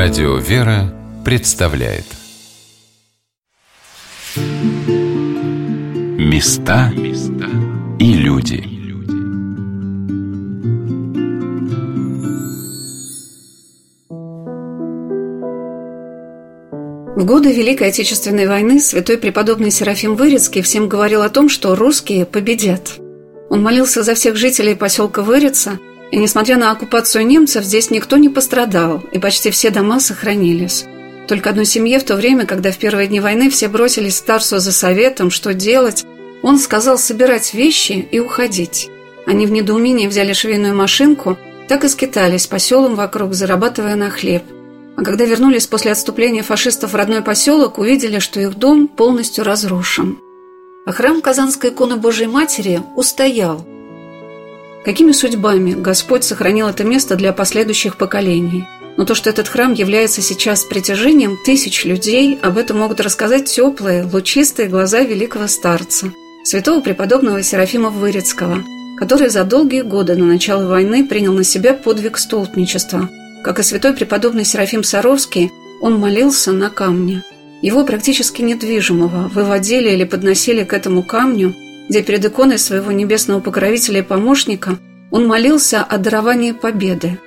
Радио «Вера» представляет Места и люди В годы Великой Отечественной войны святой преподобный Серафим Вырицкий всем говорил о том, что русские победят. Он молился за всех жителей поселка Вырица – и несмотря на оккупацию немцев, здесь никто не пострадал, и почти все дома сохранились. Только одной семье в то время, когда в первые дни войны все бросились старцу за советом, что делать, он сказал собирать вещи и уходить. Они в недоумении взяли швейную машинку, так и скитались по селам вокруг, зарабатывая на хлеб. А когда вернулись после отступления фашистов в родной поселок, увидели, что их дом полностью разрушен. А храм Казанской иконы Божьей Матери устоял – Какими судьбами Господь сохранил это место для последующих поколений? Но то, что этот храм является сейчас притяжением тысяч людей, об этом могут рассказать теплые, лучистые глаза великого старца, святого преподобного Серафима Вырицкого, который за долгие годы на начало войны принял на себя подвиг столпничества. Как и святой преподобный Серафим Саровский, он молился на камне. Его практически недвижимого выводили или подносили к этому камню – где перед иконой своего небесного покровителя и помощника он молился о даровании победы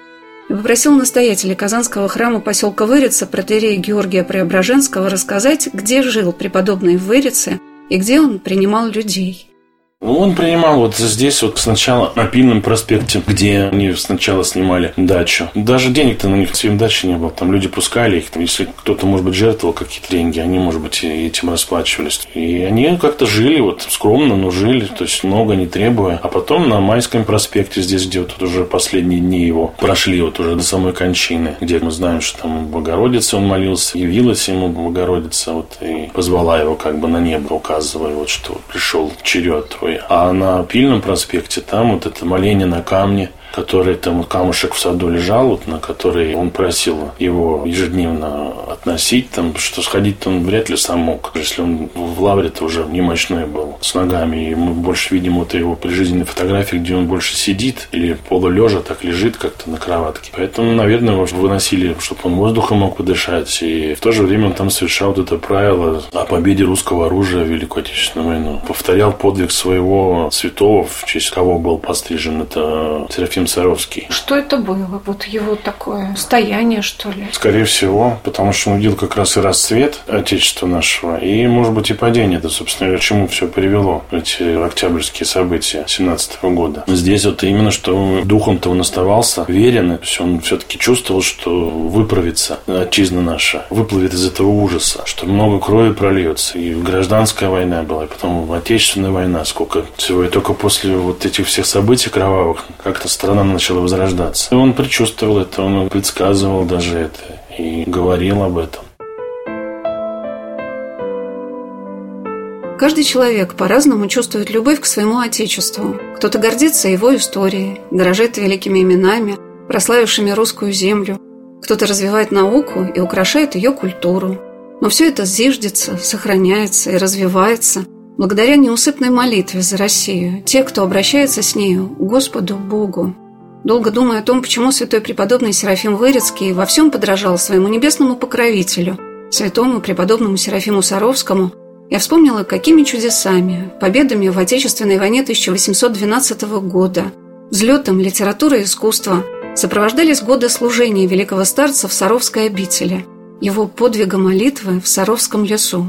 и попросил настоятеля Казанского храма поселка Вырица протерея Георгия Преображенского рассказать, где жил преподобный в Вырице и где он принимал людей. Он принимал вот здесь вот сначала на Пильном проспекте, где они сначала снимали дачу. Даже денег-то на них своим дачи не было. Там люди пускали их. Если кто-то, может быть, жертвовал какие-то деньги, они, может быть, этим расплачивались. И они как-то жили вот скромно, но жили, то есть много не требуя. А потом на Майском проспекте, здесь, где вот уже последние дни его прошли, вот уже до самой кончины, где мы знаем, что там Богородица он молился, явилась ему Богородица, вот и позвала его как бы на небо, указывая, вот что пришел черед твой Москвы. А на Пильном проспекте там вот это моление на камне – который там камушек в саду лежал, вот, на который он просил его ежедневно относить, там, что сходить-то он вряд ли сам мог, если он в лавре-то уже немощной был с ногами, и мы больше видим вот его прижизненной фотографии, где он больше сидит или полулежа так лежит как-то на кроватке. Поэтому, наверное, его выносили, чтобы он воздухом мог подышать, и в то же время он там совершал вот это правило о победе русского оружия в Великую Отечественную войну. Повторял подвиг своего святого, в честь кого был пострижен, это Серафим Максим Саровский. Что это было? Вот его такое состояние, что ли? Скорее всего, потому что он увидел как раз и расцвет Отечества нашего, и, может быть, и падение. Это, собственно, к чему все привело, эти октябрьские события 17 года. Здесь вот именно, что духом-то он оставался верен, и он все-таки чувствовал, что выправится отчизна наша, выплывет из этого ужаса, что много крови прольется. И гражданская война была, и потом Отечественная война, сколько всего. И только после вот этих всех событий кровавых как-то страна страна начала возрождаться. И он предчувствовал это, он предсказывал даже это и говорил об этом. Каждый человек по-разному чувствует любовь к своему Отечеству. Кто-то гордится его историей, дорожит великими именами, прославившими русскую землю. Кто-то развивает науку и украшает ее культуру. Но все это зиждется, сохраняется и развивается – благодаря неусыпной молитве за Россию, те, кто обращается с нею, Господу Богу. Долго думая о том, почему святой преподобный Серафим Вырицкий во всем подражал своему небесному покровителю, святому преподобному Серафиму Саровскому, я вспомнила, какими чудесами, победами в Отечественной войне 1812 года, взлетом литературы и искусства сопровождались годы служения великого старца в Саровской обители, его подвига молитвы в Саровском лесу.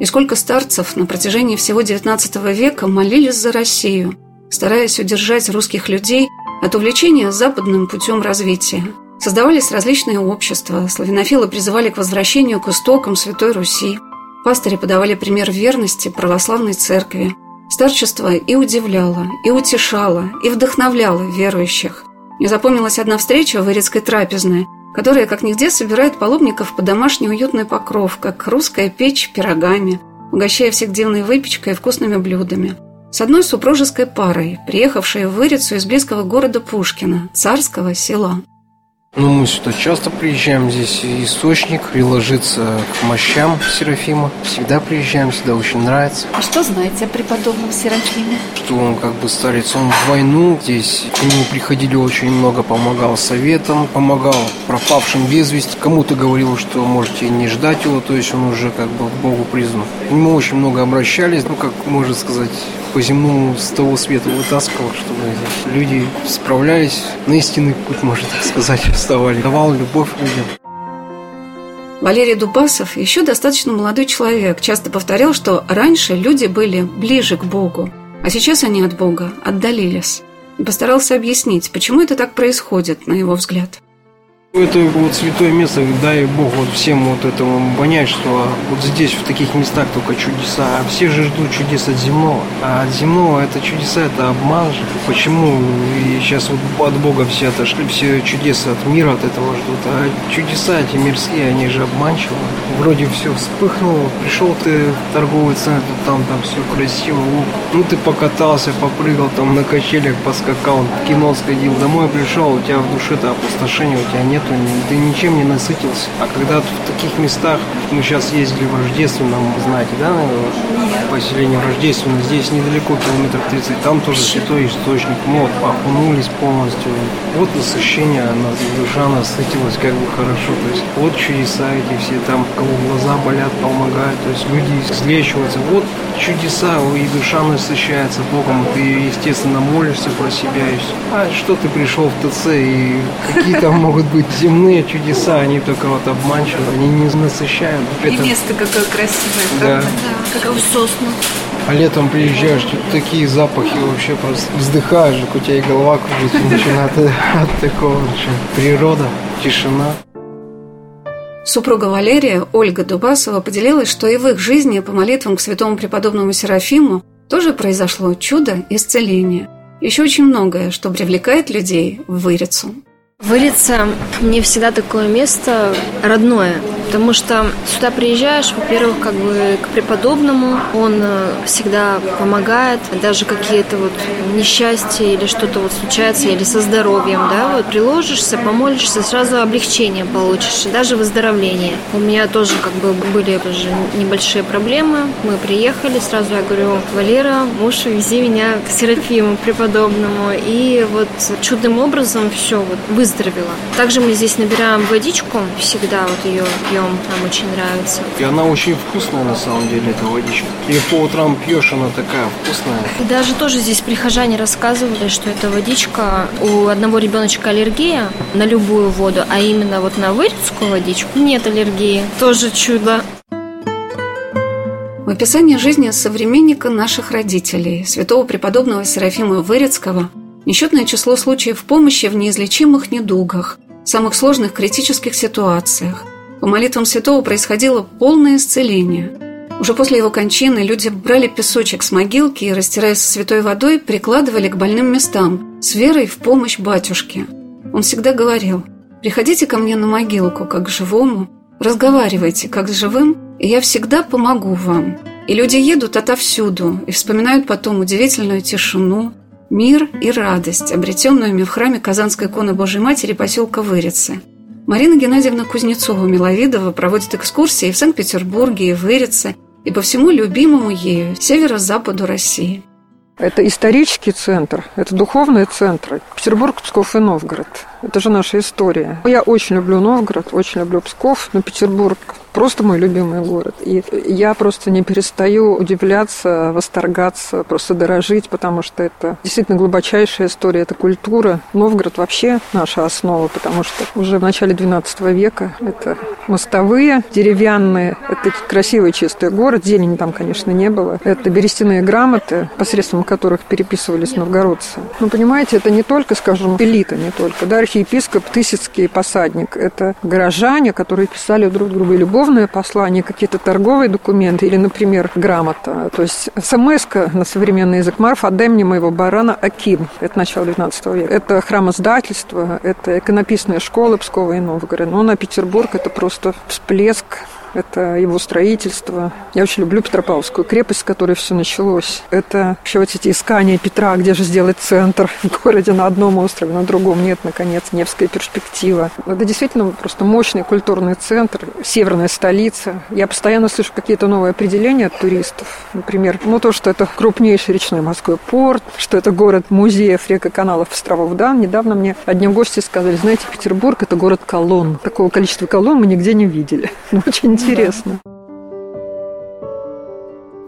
И сколько старцев на протяжении всего XIX века молились за Россию, стараясь удержать русских людей от увлечения западным путем развития. Создавались различные общества, славянофилы призывали к возвращению к истокам Святой Руси, пастыри подавали пример верности православной церкви. Старчество и удивляло, и утешало, и вдохновляло верующих. Мне запомнилась одна встреча в Ирицкой трапезной, которая как нигде собирает паломников по домашний уютный покров, как русская печь пирогами, угощая всех дивной выпечкой и вкусными блюдами. С одной супружеской парой, приехавшей в Вырицу из близкого города Пушкина, царского села. Ну, мы сюда часто приезжаем. Здесь источник приложиться к мощам Серафима. Всегда приезжаем, всегда очень нравится. А что знаете о преподобном Серафиме? Что он как бы старец, он в войну здесь. К нему приходили очень много, помогал советам, помогал пропавшим без вести. Кому-то говорил, что можете не ждать его, то есть он уже как бы к Богу признан. К нему очень много обращались, ну, как можно сказать, по земному с того света вытаскивал, чтобы люди справлялись на истинный путь, можно так сказать, вставали. Давал любовь людям. Валерий Дубасов еще достаточно молодой человек, часто повторял, что раньше люди были ближе к Богу, а сейчас они от Бога отдалились. И постарался объяснить, почему это так происходит, на его взгляд. Это вот святое место, дай Бог вот всем вот этому понять, что вот здесь, в таких местах только чудеса. А все же ждут чудес от земного. А от земного это чудеса, это обман же. Почему и сейчас вот от Бога все отошли, все чудеса от мира от этого ждут. А чудеса эти мирские, они же обманчивы. Вроде все вспыхнуло, пришел ты в торговый центр, там там все красиво. Ну ты покатался, попрыгал там на качелях, поскакал, кино сходил, домой пришел, у тебя в душе-то опустошение, у тебя нет нету, ты ничем не насытился. А когда в таких местах, мы сейчас ездили в Рождественном, знаете, да, поселение в Рождественном, здесь недалеко, километров 30, там тоже святой источник, мы вот окунулись полностью. Вот насыщение, душа насытилась как бы хорошо, то есть вот чудеса эти все, там кого глаза болят, помогают, то есть люди излечиваются, вот чудеса, и душа насыщается Богом, ты, естественно, молишься про себя, и все. А что ты пришел в ТЦ, и какие там могут быть земные чудеса, они только вот обманчивы, они не насыщают. И Это... место какое красивое, да. правда? Да, как сосна. А летом приезжаешь, тут такие запахи вообще просто вздыхаешь, у тебя и голова кружится начинает от такого. Природа, тишина. Супруга Валерия, Ольга Дубасова, поделилась, что и в их жизни по молитвам к святому преподобному Серафиму тоже произошло чудо исцеления. Еще очень многое, что привлекает людей в Вырицу. Вылиться мне всегда такое место родное, потому что сюда приезжаешь, во-первых, как бы к преподобному, он э, всегда помогает, даже какие-то вот несчастья или что-то вот случается, или со здоровьем, да, вот приложишься, помолишься, сразу облегчение получишь, и даже выздоровление. У меня тоже как бы были уже небольшие проблемы, мы приехали, сразу я говорю, Валера, муж, вези меня к Серафиму преподобному, и вот чудным образом все вот выздоровела. Также мы здесь набираем водичку, всегда вот ее пьем, нам очень нравится. И она очень вкусная на самом деле, эта водичка. И по утрам пьешь, она такая вкусная. И даже тоже здесь прихожане рассказывали, что эта водичка, у одного ребеночка аллергия на любую воду, а именно вот на вырицкую водичку нет аллергии. Тоже чудо. В описании жизни современника наших родителей, святого преподобного Серафима Вырицкого, несчетное число случаев помощи в неизлечимых недугах, самых сложных критических ситуациях. По молитвам святого происходило полное исцеление. Уже после его кончины люди брали песочек с могилки и, растирая со святой водой, прикладывали к больным местам с верой в помощь батюшке. Он всегда говорил «Приходите ко мне на могилку, как к живому, разговаривайте, как с живым, и я всегда помогу вам». И люди едут отовсюду и вспоминают потом удивительную тишину, мир и радость, обретенную в храме Казанской иконы Божьей Матери поселка Вырицы. Марина Геннадьевна Кузнецова-Миловидова проводит экскурсии в Санкт-Петербурге, и Вырице, и по всему любимому ею северо-западу России. Это исторический центр, это духовные центры. Петербург, Псков и Новгород. Это же наша история. Я очень люблю Новгород, очень люблю Псков, но Петербург просто мой любимый город. И я просто не перестаю удивляться, восторгаться, просто дорожить, потому что это действительно глубочайшая история, это культура. Новгород вообще наша основа, потому что уже в начале XII века это мостовые деревянные, это красивый чистый город, зелени там, конечно, не было. Это берестяные грамоты, посредством которых переписывались новгородцы. Ну, понимаете, это не только, скажем, элита, не только, да, архиепископ, тысяцкий посадник. Это горожане, которые писали друг другу любовь любовное послание, какие-то торговые документы или, например, грамота. То есть смс на современный язык Марф, отдай мне моего барана Аким. Это начало XIX века. Это храмоздательство, это иконописная школа Пскова и Новгорода. Ну, на Петербург это просто всплеск это его строительство. Я очень люблю Петропавловскую крепость, с которой все началось. Это еще вот эти искания Петра, где же сделать центр в городе на одном острове, на другом нет, наконец, Невская перспектива. Это действительно просто мощный культурный центр, северная столица. Я постоянно слышу какие-то новые определения от туристов. Например, ну то, что это крупнейший речной морской порт, что это город музеев, рек и каналов, островов. Да, недавно мне одни гости сказали, знаете, Петербург – это город колонн. Такого количества колонн мы нигде не видели. Очень интересно.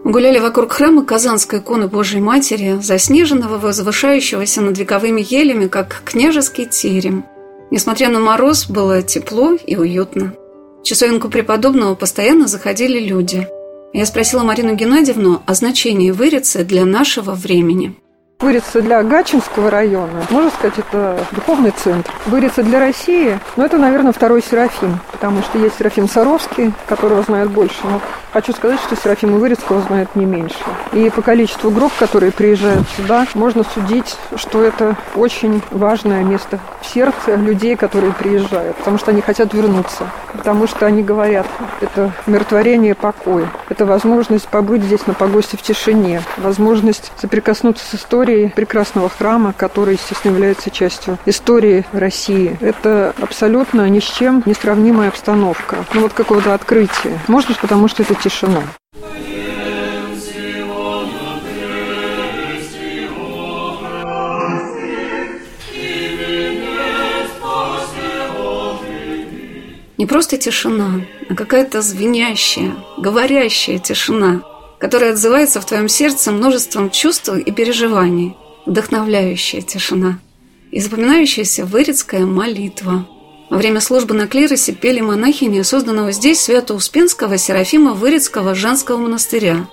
Гуляли вокруг храма Казанской иконы Божьей Матери, заснеженного, возвышающегося над вековыми елями, как княжеский терем. Несмотря на мороз, было тепло и уютно. В часовенку преподобного постоянно заходили люди. Я спросила Марину Геннадьевну о значении Вырицы для нашего времени. Вырица для Гачинского района, можно сказать, это духовный центр. Вырица для России, ну, это, наверное, второй Серафим, потому что есть Серафим Саровский, которого знают больше, но хочу сказать, что Серафима Вырицкого знают не меньше. И по количеству групп, которые приезжают сюда, можно судить, что это очень важное место в сердце людей, которые приезжают, потому что они хотят вернуться, потому что они говорят, это умиротворение, покой, это возможность побыть здесь на погосте в тишине, возможность соприкоснуться с историей, историей прекрасного храма, который, естественно, является частью истории России. Это абсолютно ни с чем не сравнимая обстановка. Ну вот какого-то открытия. Может быть, потому что это тишина. Не просто тишина, а какая-то звенящая, говорящая тишина – которая отзывается в твоем сердце множеством чувств и переживаний, вдохновляющая тишина и запоминающаяся вырицкая молитва. Во время службы на клиросе пели монахини созданного здесь Свято-Успенского Серафима Вырицкого женского монастыря.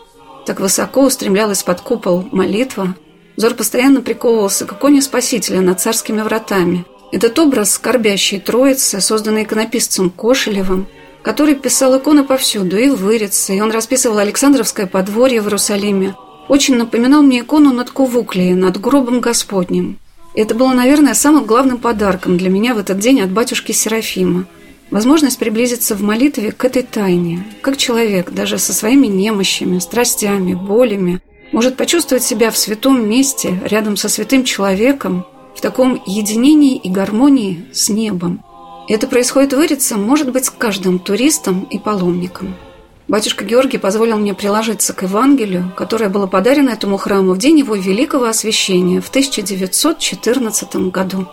Так высоко устремлялась под купол молитва. Взор постоянно приковывался к иконе Спасителя над царскими вратами. Этот образ скорбящей троицы, созданный иконописцем Кошелевым, который писал иконы повсюду, и в Вырице, и он расписывал Александровское подворье в Иерусалиме. Очень напоминал мне икону над Кувуклией, над гробом Господним. И это было, наверное, самым главным подарком для меня в этот день от батюшки Серафима. Возможность приблизиться в молитве к этой тайне, как человек, даже со своими немощами, страстями, болями, может почувствовать себя в святом месте, рядом со святым человеком, в таком единении и гармонии с небом. Это происходит в Ирице, может быть, с каждым туристом и паломником. Батюшка Георгий позволил мне приложиться к Евангелию, которое было подарено этому храму в день его великого освящения в 1914 году.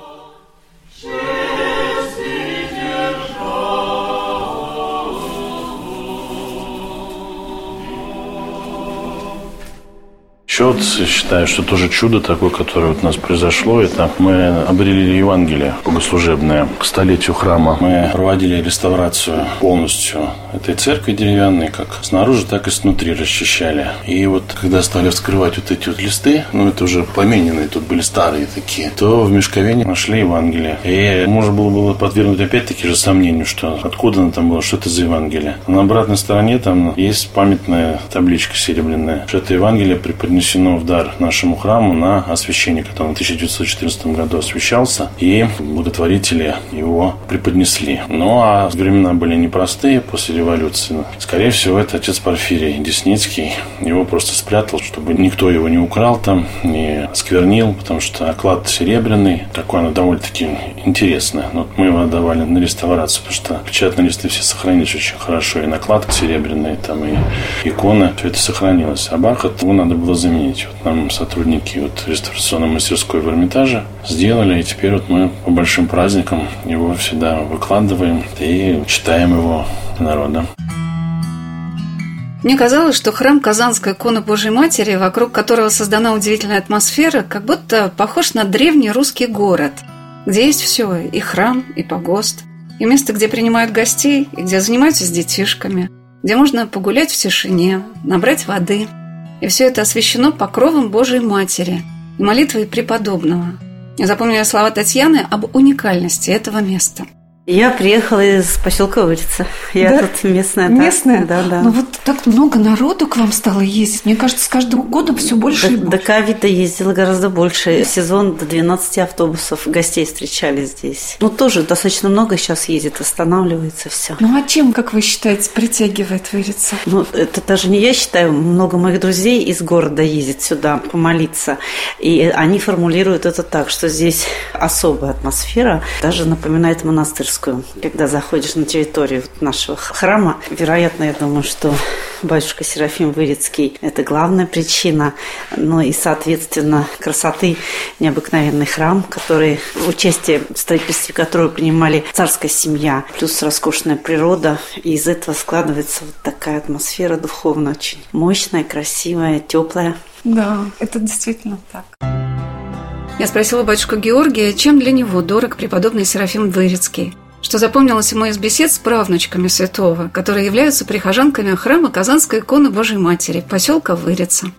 Вот считаю, что тоже чудо такое, которое вот у нас произошло, это мы обрели Евангелие богослужебное к столетию храма. Мы проводили реставрацию полностью этой церкви деревянной, как снаружи, так и снутри расчищали. И вот когда стали вскрывать вот эти вот листы, ну это уже помененные, тут были старые такие, то в мешковине нашли Евангелие. И можно было было подвергнуть опять-таки же сомнению, что откуда оно там было, что это за Евангелие. На обратной стороне там есть памятная табличка серебряная, что это Евангелие преподнесено принесено в дар нашему храму на освящение, который в 1914 году освящался, и благотворители его преподнесли. Ну, а времена были непростые после революции. Скорее всего, это отец Порфирий Десницкий. Его просто спрятал, чтобы никто его не украл там, не сквернил, потому что оклад серебряный. Такой оно довольно-таки интересное. Но вот мы его отдавали на реставрацию, потому что печатные листы все сохранились очень хорошо. И накладка серебряная, там и икона, все это сохранилось. А бархат, его надо было заменить заменить. Вот нам сотрудники вот реставрационной мастерской в Эрмитаже сделали, и теперь вот мы по большим праздникам его всегда выкладываем и читаем его народа. Мне казалось, что храм Казанской иконы Божьей Матери, вокруг которого создана удивительная атмосфера, как будто похож на древний русский город, где есть все, и храм, и погост, и место, где принимают гостей, и где занимаются с детишками, где можно погулять в тишине, набрать воды – и все это освящено покровом Божией Матери и молитвой преподобного. Я запомнила слова Татьяны об уникальности этого места. Я приехала из поселка Урица. Я да? тут местная. Местная? Да, да. Ну вот так много народу к вам стало ездить. Мне кажется, с каждым годом все больше до, и больше. До ковида ездила гораздо больше. Сезон до 12 автобусов гостей встречали здесь. Ну, тоже достаточно много сейчас ездит, останавливается все. Ну, а чем, как вы считаете, притягивает Вырицу? Ну, это даже не я считаю. Много моих друзей из города ездит сюда помолиться. И они формулируют это так, что здесь особая атмосфера, даже напоминает монастырь монастырскую. Когда заходишь на территорию нашего храма, вероятно, я думаю, что батюшка Серафим Вырицкий – это главная причина. Ну и, соответственно, красоты необыкновенный храм, который в участии в строительстве которого принимали царская семья, плюс роскошная природа. И из этого складывается вот такая атмосфера духовная, очень мощная, красивая, теплая. Да, это действительно так. Я спросила батюшку Георгия, чем для него дорог преподобный Серафим Вырицкий, что запомнилось ему из бесед с правнучками святого, которые являются прихожанками храма Казанской иконы Божьей Матери, поселка Вырица.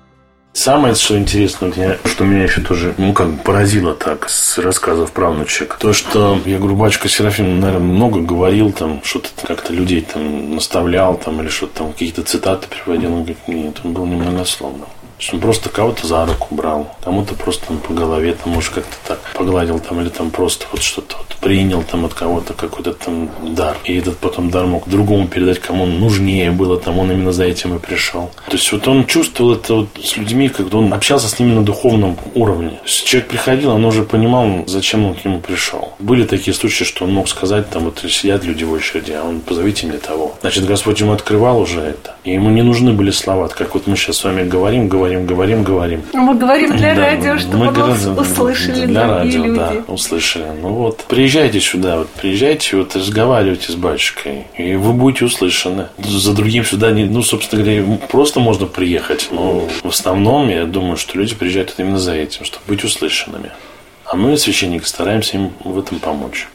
Самое, что интересно, что меня еще тоже, ну, как поразило так, с рассказов правнучек, то, что, я говорю, батюшка Серафим, наверное, много говорил, там, что-то как-то людей там наставлял, там, или что-то там, какие-то цитаты приводил, он говорит, нет, он был немногословным что он просто кого-то за руку брал, кому-то просто там, по голове, там, может, как-то так погладил, там, или там просто вот что-то вот принял там от кого-то какой-то там дар. И этот потом дар мог другому передать, кому он нужнее было, там, он именно за этим и пришел. То есть вот он чувствовал это вот с людьми, когда он общался с ними на духовном уровне. То есть человек приходил, он уже понимал, зачем он к нему пришел. Были такие случаи, что он мог сказать, там, вот сидят люди в очереди, а он, позовите мне того. Значит, Господь ему открывал уже это. И ему не нужны были слова, как вот мы сейчас с вами говорим, говорим, говорим, говорим, говорим. Ну, мы говорим для да, радио, чтобы мы нас услышали Для радио, люди. да, услышали. Ну вот, приезжайте сюда, вот, приезжайте, вот, разговаривайте с батюшкой, и вы будете услышаны. За другим сюда, не, ну, собственно говоря, просто можно приехать, но в основном, я думаю, что люди приезжают именно за этим, чтобы быть услышанными. А мы, священники, стараемся им в этом помочь.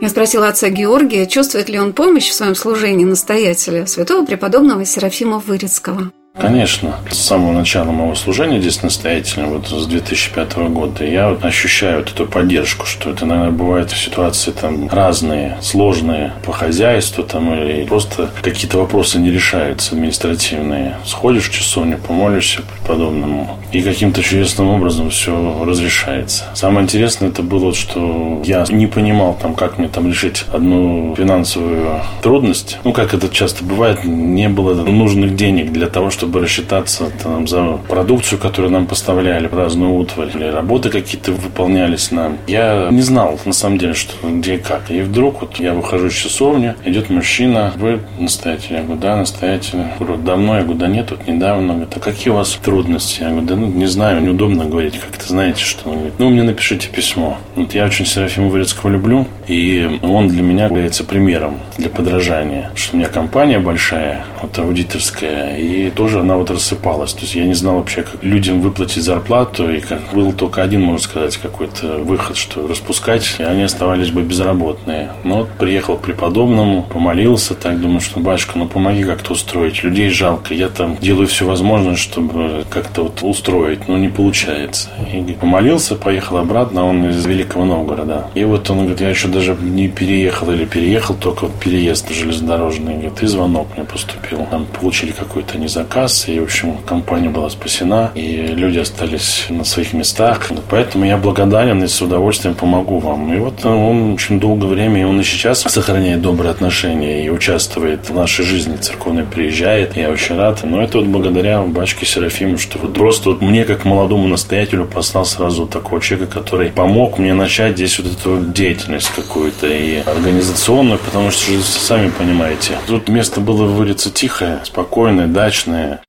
Я спросила отца Георгия, чувствует ли он помощь в своем служении настоятеля святого преподобного Серафима Вырицкого. Конечно. С самого начала моего служения здесь настоятельно, вот с 2005 года, я вот ощущаю вот эту поддержку, что это, наверное, бывают ситуации там разные, сложные по хозяйству там или просто какие-то вопросы не решаются административные. Сходишь в часовню, помолишься преподобному, и каким-то чудесным образом все разрешается. Самое интересное это было, что я не понимал там, как мне там решить одну финансовую трудность. Ну, как это часто бывает, не было нужных денег для того, чтобы чтобы рассчитаться там, за продукцию, которую нам поставляли, разную утварь, или работы какие-то выполнялись нам. Я не знал, на самом деле, что где и как. И вдруг вот я выхожу из часовни, идет мужчина, вы настоятель? Я говорю, да, настоятель. Я говорю, давно? Я говорю, да нет, вот недавно. Он говорит, а какие у вас трудности? Я говорю, да ну, не знаю, неудобно говорить, как-то знаете, что. Он говорит, ну, мне напишите письмо. Вот я очень Серафима Вырецкого люблю, и он для меня является примером для подражания. Что у меня компания большая, вот аудиторская, и тоже она вот рассыпалась. То есть я не знал вообще, как людям выплатить зарплату, и как был только один, можно сказать, какой-то выход, что распускать, и они оставались бы безработные. Но вот приехал к преподобному, помолился, так думаю, что батюшка, ну помоги как-то устроить. Людей жалко, я там делаю все возможное, чтобы как-то вот устроить, но не получается. И помолился, поехал обратно, он из Великого Новгорода. И вот он говорит, я еще даже не переехал или переехал, только переезд железнодорожный. Говорит, и звонок мне поступил. Там получили какой-то не заказ, раз, и, в общем, компания была спасена, и люди остались на своих местах. Поэтому я благодарен и с удовольствием помогу вам. И вот он очень долгое время, и он и сейчас сохраняет добрые отношения и участвует в нашей жизни церковной, приезжает. Я очень рад. Но это вот благодаря батюшке Серафиму, что вот просто вот мне, как молодому настоятелю, послал сразу такого человека, который помог мне начать здесь вот эту деятельность какую-то и организационную, потому что, сами понимаете, тут место было, вылиться тихое, спокойное, дачное,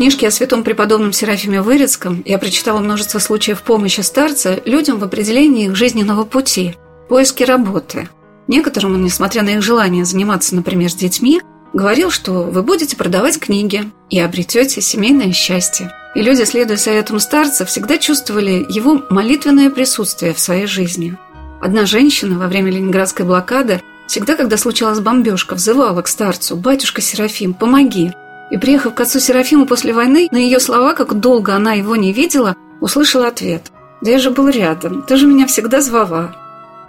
книжке о святом преподобном Серафиме Вырицком я прочитала множество случаев помощи старца людям в определении их жизненного пути, поиске работы. Некоторым несмотря на их желание заниматься, например, с детьми, говорил, что вы будете продавать книги и обретете семейное счастье. И люди, следуя советам старца, всегда чувствовали его молитвенное присутствие в своей жизни. Одна женщина во время ленинградской блокады всегда, когда случалась бомбежка, взывала к старцу «Батюшка Серафим, помоги!» И приехав к отцу Серафиму после войны, на ее слова, как долго она его не видела, услышала ответ. Да я же был рядом, ты же меня всегда звала.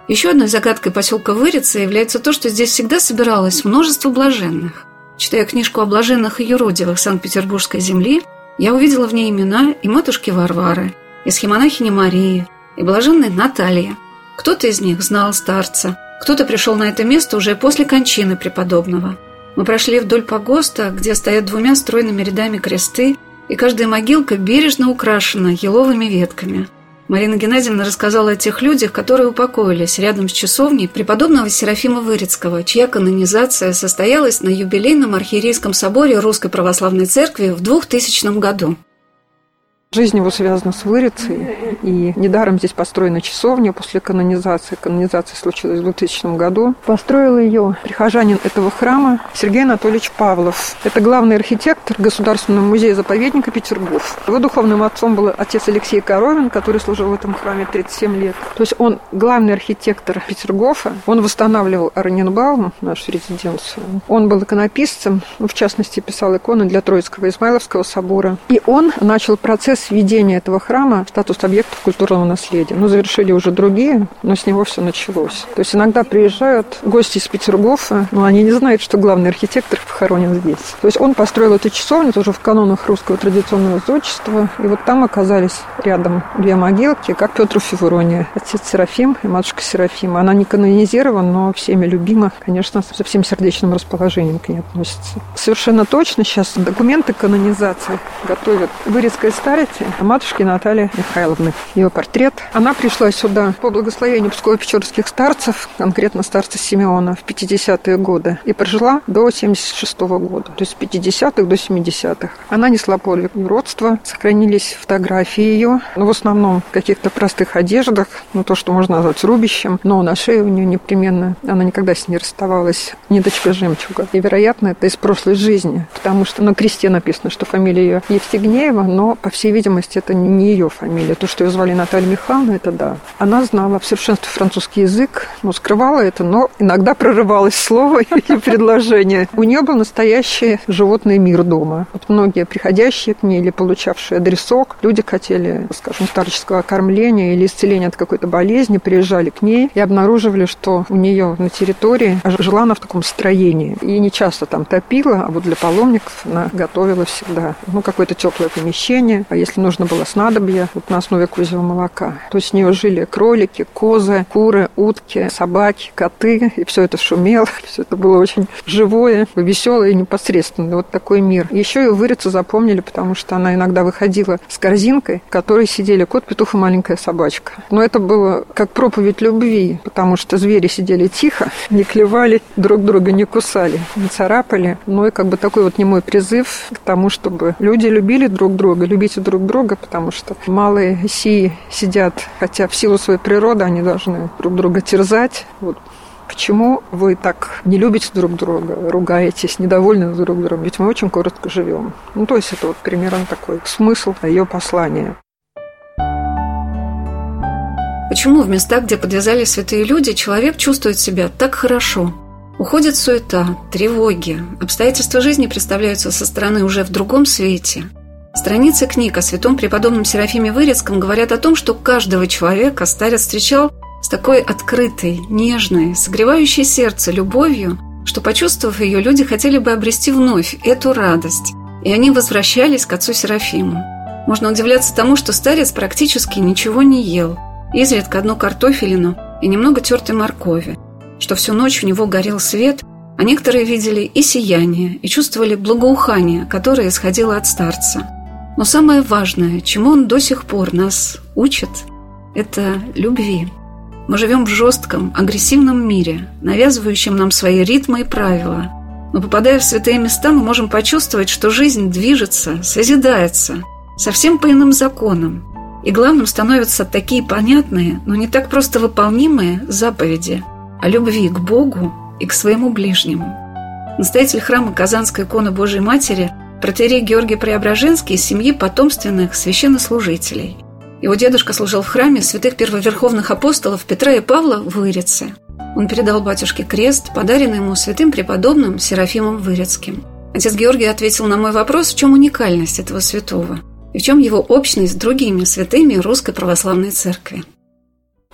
Еще одной загадкой поселка Вырица является то, что здесь всегда собиралось множество блаженных. Читая книжку о блаженных и юродивых Санкт-Петербургской земли, я увидела в ней имена и матушки Варвары, и схемонахини Марии, и блаженной Натальи. Кто-то из них знал старца, кто-то пришел на это место уже после кончины преподобного. Мы прошли вдоль погоста, где стоят двумя стройными рядами кресты, и каждая могилка бережно украшена еловыми ветками. Марина Геннадьевна рассказала о тех людях, которые упокоились рядом с часовней преподобного Серафима Вырицкого, чья канонизация состоялась на юбилейном архиерейском соборе Русской Православной Церкви в 2000 году. Жизнь его связана с Вырицей, и недаром здесь построена часовня после канонизации. Канонизация случилась в 2000 году. Построил ее прихожанин этого храма Сергей Анатольевич Павлов. Это главный архитектор Государственного музея-заповедника Петергоф. Его духовным отцом был отец Алексей Коровин, который служил в этом храме 37 лет. То есть он главный архитектор Петергофа. Он восстанавливал Орненбаум, нашу резиденцию. Он был иконописцем, в частности, писал иконы для Троицкого Измайловского собора. И он начал процесс введения этого храма статус объектов культурного наследия. Ну, завершили уже другие, но с него все началось. То есть иногда приезжают гости из Петергофа, но они не знают, что главный архитектор похоронен здесь. То есть он построил эту часовню тоже в канонах русского традиционного зодчества, и вот там оказались рядом две могилки, как Петр Феврония, отец Серафим и матушка Серафима. Она не канонизирована, но всеми любима, конечно, со всем сердечным расположением к ней относится. Совершенно точно сейчас документы канонизации готовят Вырезкая старец памяти матушки Натальи Михайловны. Ее портрет. Она пришла сюда по благословению Псково-Печорских старцев, конкретно старца Симеона, в 50-е годы, и прожила до 76 -го года, то есть с 50-х до 70-х. Она несла подвиг родства, сохранились фотографии ее, но в основном в каких-то простых одеждах, ну, то, что можно назвать рубищем, но на шее у нее непременно, она никогда с ней расставалась, ниточка жемчуга. И, вероятно, это из прошлой жизни, потому что на кресте написано, что фамилия ее Евстигнеева, но, по всей видимости, видимости, это не ее фамилия. То, что ее звали Наталья Михайловна, это да. Она знала в совершенстве французский язык, но скрывала это, но иногда прорывалось слово или предложение. У нее был настоящий животный мир дома. Вот многие приходящие к ней или получавшие адресок, люди хотели, скажем, старческого кормления или исцеления от какой-то болезни, приезжали к ней и обнаруживали, что у нее на территории жила она в таком строении. И не часто там топила, а вот для паломников она готовила всегда ну, какое-то теплое помещение. Если нужно было снадобье вот на основе козьего молока. То есть с нее жили кролики, козы, куры, утки, собаки, коты. И все это шумело. Все это было очень живое, веселое и непосредственное. Вот такой мир. Еще и вырицу запомнили, потому что она иногда выходила с корзинкой, в которой сидели кот, петух и маленькая собачка. Но это было как проповедь любви, потому что звери сидели тихо, не клевали, друг друга не кусали, не царапали. Ну и как бы такой вот немой призыв к тому, чтобы люди любили друг друга, любите друг друга друга, потому что малые сии сидят, хотя в силу своей природы они должны друг друга терзать. Вот Почему вы так не любите друг друга, ругаетесь, недовольны друг другом? Ведь мы очень коротко живем. Ну, то есть это вот примерно такой смысл ее послания. Почему в местах, где подвязали святые люди, человек чувствует себя так хорошо? Уходит суета, тревоги, обстоятельства жизни представляются со стороны уже в другом свете – Страницы книг о святом преподобном Серафиме Вырецком говорят о том, что каждого человека старец встречал с такой открытой, нежной, согревающей сердце любовью, что, почувствовав ее, люди хотели бы обрести вновь эту радость, и они возвращались к отцу Серафиму. Можно удивляться тому, что старец практически ничего не ел, изредка одну картофелину и немного тертой моркови, что всю ночь у него горел свет, а некоторые видели и сияние, и чувствовали благоухание, которое исходило от старца – но самое важное, чему он до сих пор нас учит, это любви. Мы живем в жестком, агрессивном мире, навязывающем нам свои ритмы и правила. Но попадая в святые места, мы можем почувствовать, что жизнь движется, созидается, совсем по иным законам. И главным становятся такие понятные, но не так просто выполнимые заповеди о любви к Богу и к своему ближнему. Настоятель храма Казанской иконы Божьей Матери Протерей Георгий Преображенский из семьи потомственных священнослужителей. Его дедушка служил в храме святых первоверховных апостолов Петра и Павла в Вырице. Он передал батюшке крест, подаренный ему святым преподобным Серафимом Вырецким. Отец Георгий ответил на мой вопрос, в чем уникальность этого святого. И в чем его общность с другими святыми Русской Православной Церкви?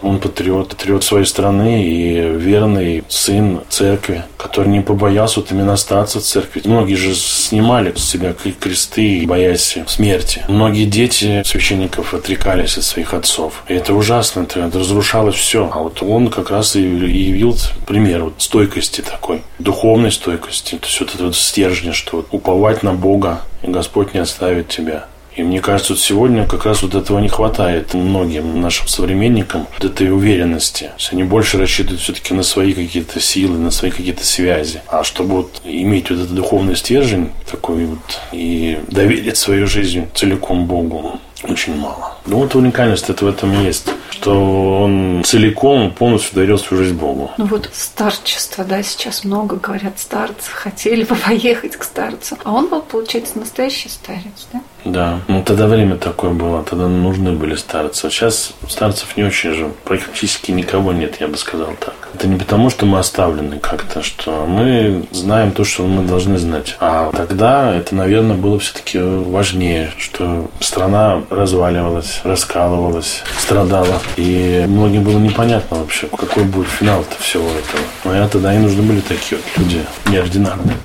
Он патриот, патриот своей страны и верный сын церкви, который не побоялся вот именно остаться в церкви. Многие же снимали с себя кресты, боясь смерти. Многие дети священников отрекались от своих отцов. И это ужасно, это, разрушало все. А вот он как раз и явил пример вот стойкости такой, духовной стойкости. То есть вот это вот стержня, что вот уповать на Бога, и Господь не оставит тебя. И мне кажется, вот сегодня как раз вот этого не хватает многим нашим современникам, вот этой уверенности. То есть они больше рассчитывают все-таки на свои какие-то силы, на свои какие-то связи. А чтобы вот иметь вот этот духовный стержень такой вот и доверить свою жизнь целиком Богу, очень мало. Ну вот уникальность это в этом есть, что он целиком полностью дарил свою жизнь Богу. Ну вот старчество, да, сейчас много говорят старцы, хотели бы поехать к старцу. А он был, получается, настоящий старец, да? Да, ну тогда время такое было, тогда нужны были старцы. Сейчас старцев не очень же, практически никого нет, я бы сказал так. Это не потому, что мы оставлены как-то, что мы знаем то, что мы должны знать. А тогда это, наверное, было все-таки важнее, что страна разваливалась, раскалывалась, страдала. И многим было непонятно вообще, какой будет финал-то всего этого. Но я тогда и нужны были такие вот люди неординарные.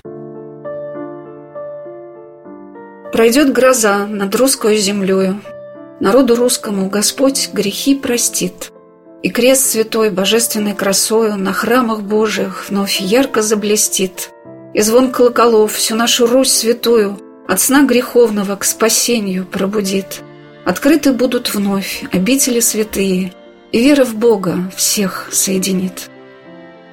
Пройдет гроза над русскую землею. Народу русскому Господь грехи простит. И крест святой божественной красою На храмах Божиих вновь ярко заблестит. И звон колоколов всю нашу Русь святую От сна греховного к спасению пробудит. Открыты будут вновь обители святые, И вера в Бога всех соединит.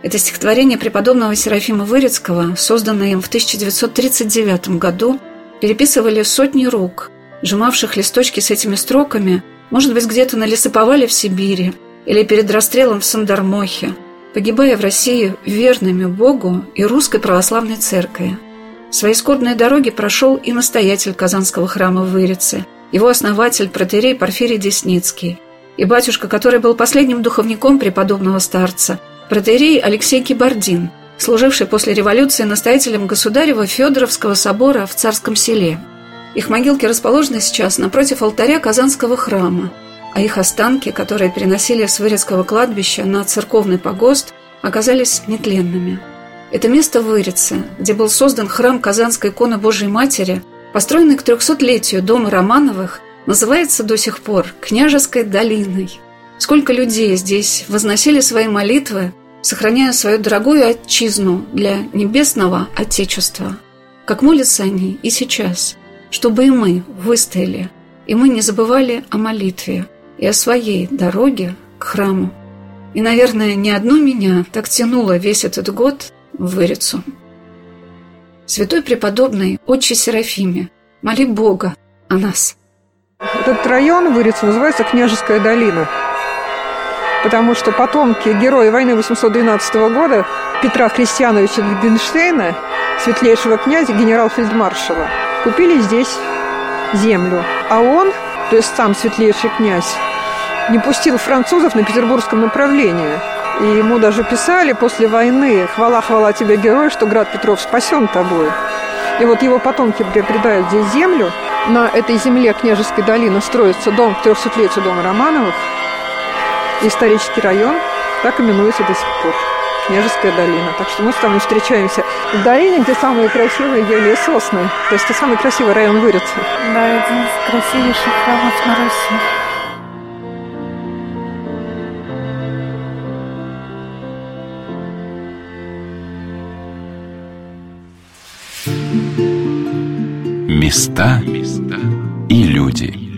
Это стихотворение преподобного Серафима Вырицкого, созданное им в 1939 году – переписывали сотни рук, сжимавших листочки с этими строками, может быть, где-то на лесоповале в Сибири или перед расстрелом в Сандармохе, погибая в России верными Богу и Русской Православной Церкви. Свои скорбные дороги прошел и настоятель Казанского храма в Вырице, его основатель протерей Порфирий Десницкий, и батюшка, который был последним духовником преподобного старца, протерей Алексей Кибардин – служивший после революции настоятелем государева Федоровского собора в Царском селе. Их могилки расположены сейчас напротив алтаря Казанского храма, а их останки, которые переносили с Вырецкого кладбища на церковный погост, оказались нетленными. Это место в Вырице, где был создан храм Казанской иконы Божьей Матери, построенный к трехсотлетию дома Романовых, называется до сих пор Княжеской долиной. Сколько людей здесь возносили свои молитвы сохраняя свою дорогую отчизну для небесного Отечества. Как молятся они и сейчас, чтобы и мы выстояли, и мы не забывали о молитве и о своей дороге к храму. И, наверное, ни одно меня так тянуло весь этот год в Вырицу. Святой преподобный Отче Серафиме, моли Бога о нас. Этот район Вырицу называется Княжеская долина – потому что потомки героя войны 812 года Петра Христиановича Литгенштейна, светлейшего князя, генерал-фельдмаршала, купили здесь землю. А он, то есть сам светлейший князь, не пустил французов на петербургском направлении. И ему даже писали после войны «Хвала, хвала тебе, герой, что град Петров спасен тобой». И вот его потомки приобретают здесь землю. На этой земле княжеской долины строится дом 300-летию дома Романовых – исторический район так именуется до сих пор. Княжеская долина. Так что мы с вами встречаемся в долине, где самые красивые ели и сосны. То есть это самый красивый район Вырицы. Да, один из красивейших храмов на Руси. Места и люди.